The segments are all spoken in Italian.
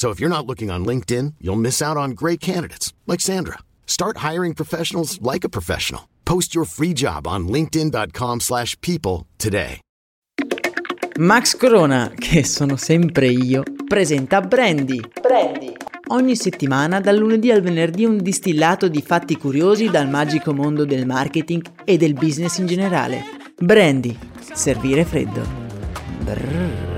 So if you're not looking on LinkedIn, you'll miss out on great candidates like Sandra. Start hiring professionals like a professional. Post your free job on linkedin.com/people today. Max Corona, che sono sempre io, presenta Brandy. Brandy. Ogni settimana, dal lunedì al venerdì, un distillato di fatti curiosi dal magico mondo del marketing e del business in generale. Brandy. Servire freddo. Brrr.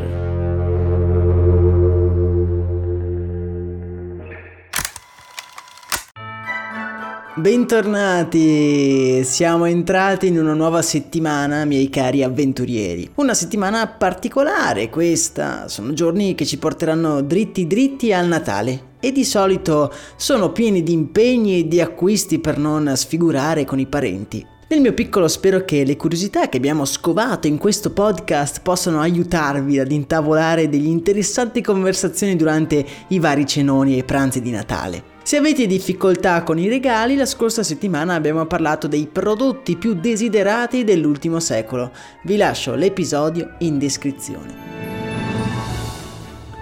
Bentornati! Siamo entrati in una nuova settimana, miei cari avventurieri. Una settimana particolare questa, sono giorni che ci porteranno dritti dritti al Natale e di solito sono pieni di impegni e di acquisti per non sfigurare con i parenti. Nel mio piccolo spero che le curiosità che abbiamo scovato in questo podcast possano aiutarvi ad intavolare degli interessanti conversazioni durante i vari cenoni e pranzi di Natale. Se avete difficoltà con i regali, la scorsa settimana abbiamo parlato dei prodotti più desiderati dell'ultimo secolo. Vi lascio l'episodio in descrizione.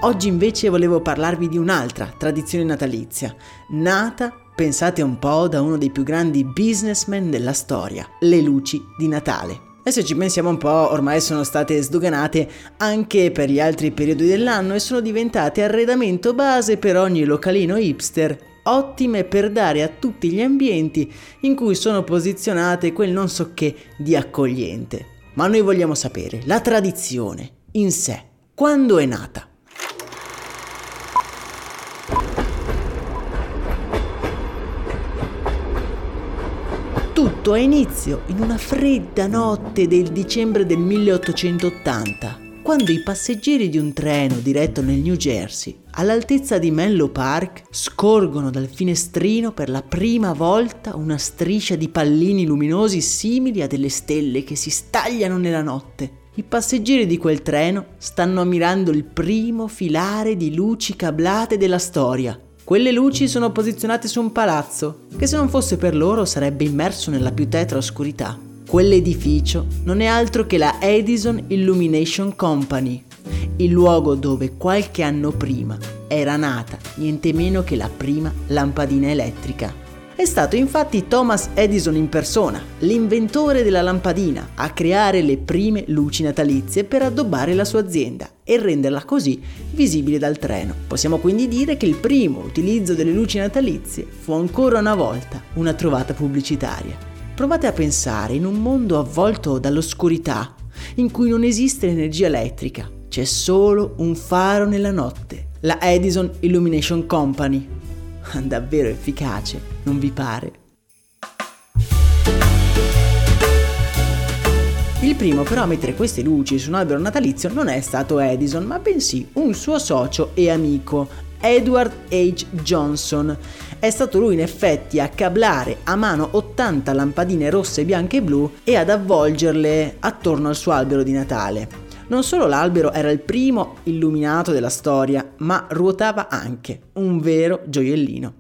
Oggi invece volevo parlarvi di un'altra tradizione natalizia, nata, pensate un po', da uno dei più grandi businessmen della storia, le luci di Natale. E se ci pensiamo un po', ormai sono state sdoganate anche per gli altri periodi dell'anno e sono diventate arredamento base per ogni localino hipster ottime per dare a tutti gli ambienti in cui sono posizionate quel non so che di accogliente. Ma noi vogliamo sapere la tradizione in sé, quando è nata? Tutto ha inizio in una fredda notte del dicembre del 1880 quando i passeggeri di un treno diretto nel New Jersey, all'altezza di Menlo Park, scorgono dal finestrino per la prima volta una striscia di pallini luminosi simili a delle stelle che si stagliano nella notte. I passeggeri di quel treno stanno ammirando il primo filare di luci cablate della storia. Quelle luci sono posizionate su un palazzo, che se non fosse per loro sarebbe immerso nella più tetra oscurità. Quell'edificio non è altro che la Edison Illumination Company, il luogo dove qualche anno prima era nata niente meno che la prima lampadina elettrica. È stato infatti Thomas Edison in persona, l'inventore della lampadina, a creare le prime luci natalizie per addobbare la sua azienda e renderla così visibile dal treno. Possiamo quindi dire che il primo utilizzo delle luci natalizie fu ancora una volta una trovata pubblicitaria. Provate a pensare in un mondo avvolto dall'oscurità, in cui non esiste energia elettrica, c'è solo un faro nella notte, la Edison Illumination Company. Davvero efficace, non vi pare? Il primo però a mettere queste luci su un albero natalizio non è stato Edison, ma bensì un suo socio e amico, Edward H. Johnson. È stato lui in effetti a cablare a mano 80 lampadine rosse, bianche e blu e ad avvolgerle attorno al suo albero di Natale. Non solo l'albero era il primo illuminato della storia, ma ruotava anche, un vero gioiellino.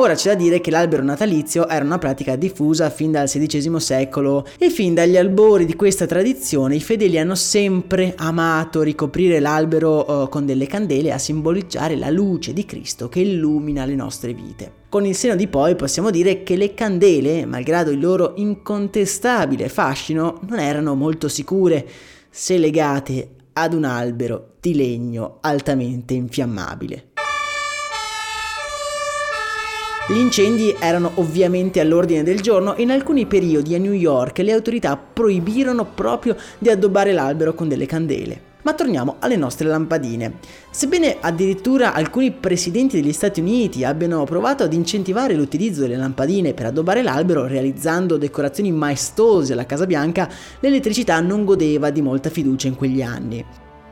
Ora c'è da dire che l'albero natalizio era una pratica diffusa fin dal XVI secolo e fin dagli albori di questa tradizione i fedeli hanno sempre amato ricoprire l'albero uh, con delle candele a simboleggiare la luce di Cristo che illumina le nostre vite. Con il seno di poi possiamo dire che le candele, malgrado il loro incontestabile fascino, non erano molto sicure se legate ad un albero di legno altamente infiammabile. Gli incendi erano ovviamente all'ordine del giorno e in alcuni periodi a New York le autorità proibirono proprio di addobbare l'albero con delle candele. Ma torniamo alle nostre lampadine. Sebbene addirittura alcuni presidenti degli Stati Uniti abbiano provato ad incentivare l'utilizzo delle lampadine per addobbare l'albero realizzando decorazioni maestose alla Casa Bianca, l'elettricità non godeva di molta fiducia in quegli anni.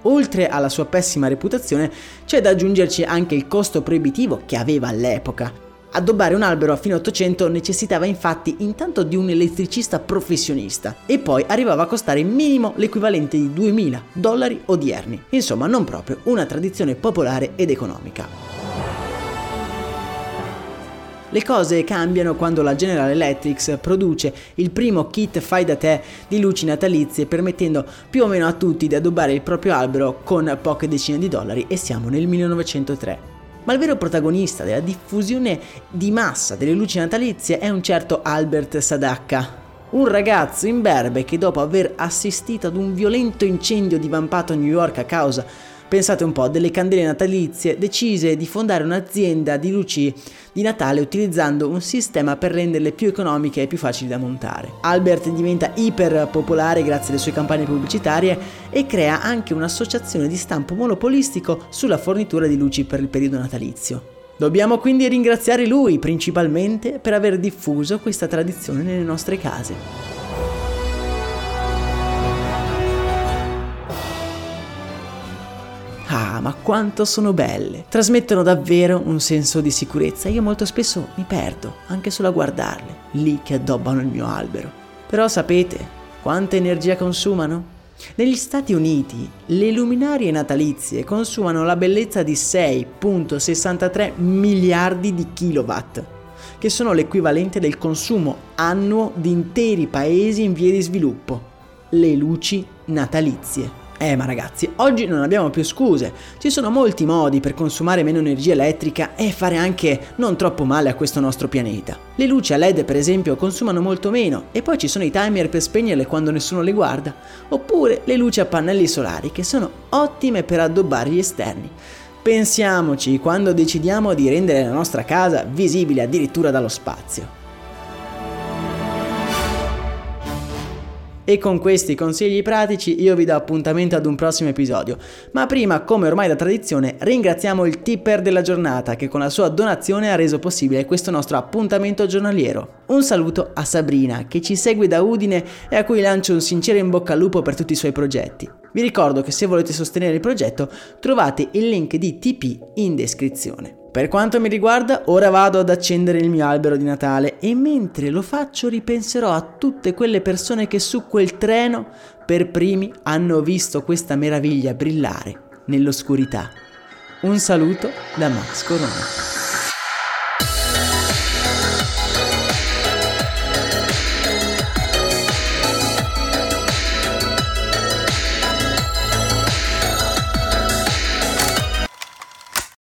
Oltre alla sua pessima reputazione, c'è da aggiungerci anche il costo proibitivo che aveva all'epoca. Addobbare un albero a fine 800 necessitava infatti intanto di un elettricista professionista e poi arrivava a costare minimo l'equivalente di 2000 dollari odierni. Insomma, non proprio una tradizione popolare ed economica. Le cose cambiano quando la General Electric produce il primo kit fai da te di luci natalizie permettendo più o meno a tutti di addobbare il proprio albero con poche decine di dollari e siamo nel 1903. Ma il vero protagonista della diffusione di massa delle luci natalizie è un certo Albert Sadacca, un ragazzo imberbe che dopo aver assistito ad un violento incendio divampato a New York a causa pensate un po', delle candele natalizie, decise di fondare un'azienda di luci di Natale utilizzando un sistema per renderle più economiche e più facili da montare. Albert diventa iper popolare grazie alle sue campagne pubblicitarie e crea anche un'associazione di stampo monopolistico sulla fornitura di luci per il periodo natalizio. Dobbiamo quindi ringraziare lui principalmente per aver diffuso questa tradizione nelle nostre case. Ma quanto sono belle! Trasmettono davvero un senso di sicurezza. Io molto spesso mi perdo, anche solo a guardarle, lì che addobbano il mio albero. Però sapete quanta energia consumano? Negli Stati Uniti le luminarie natalizie consumano la bellezza di 6.63 miliardi di kilowatt, che sono l'equivalente del consumo annuo di interi paesi in via di sviluppo. Le luci natalizie. Eh ma ragazzi, oggi non abbiamo più scuse, ci sono molti modi per consumare meno energia elettrica e fare anche non troppo male a questo nostro pianeta. Le luci a LED per esempio consumano molto meno e poi ci sono i timer per spegnerle quando nessuno le guarda, oppure le luci a pannelli solari che sono ottime per addobbare gli esterni. Pensiamoci quando decidiamo di rendere la nostra casa visibile addirittura dallo spazio. E con questi consigli pratici io vi do appuntamento ad un prossimo episodio. Ma prima, come ormai da tradizione, ringraziamo il tipper della giornata che con la sua donazione ha reso possibile questo nostro appuntamento giornaliero. Un saluto a Sabrina che ci segue da Udine e a cui lancio un sincero in bocca al lupo per tutti i suoi progetti. Vi ricordo che se volete sostenere il progetto trovate il link di TP in descrizione. Per quanto mi riguarda, ora vado ad accendere il mio albero di Natale e mentre lo faccio ripenserò a tutte quelle persone che su quel treno per primi hanno visto questa meraviglia brillare nell'oscurità. Un saluto da Max Corona.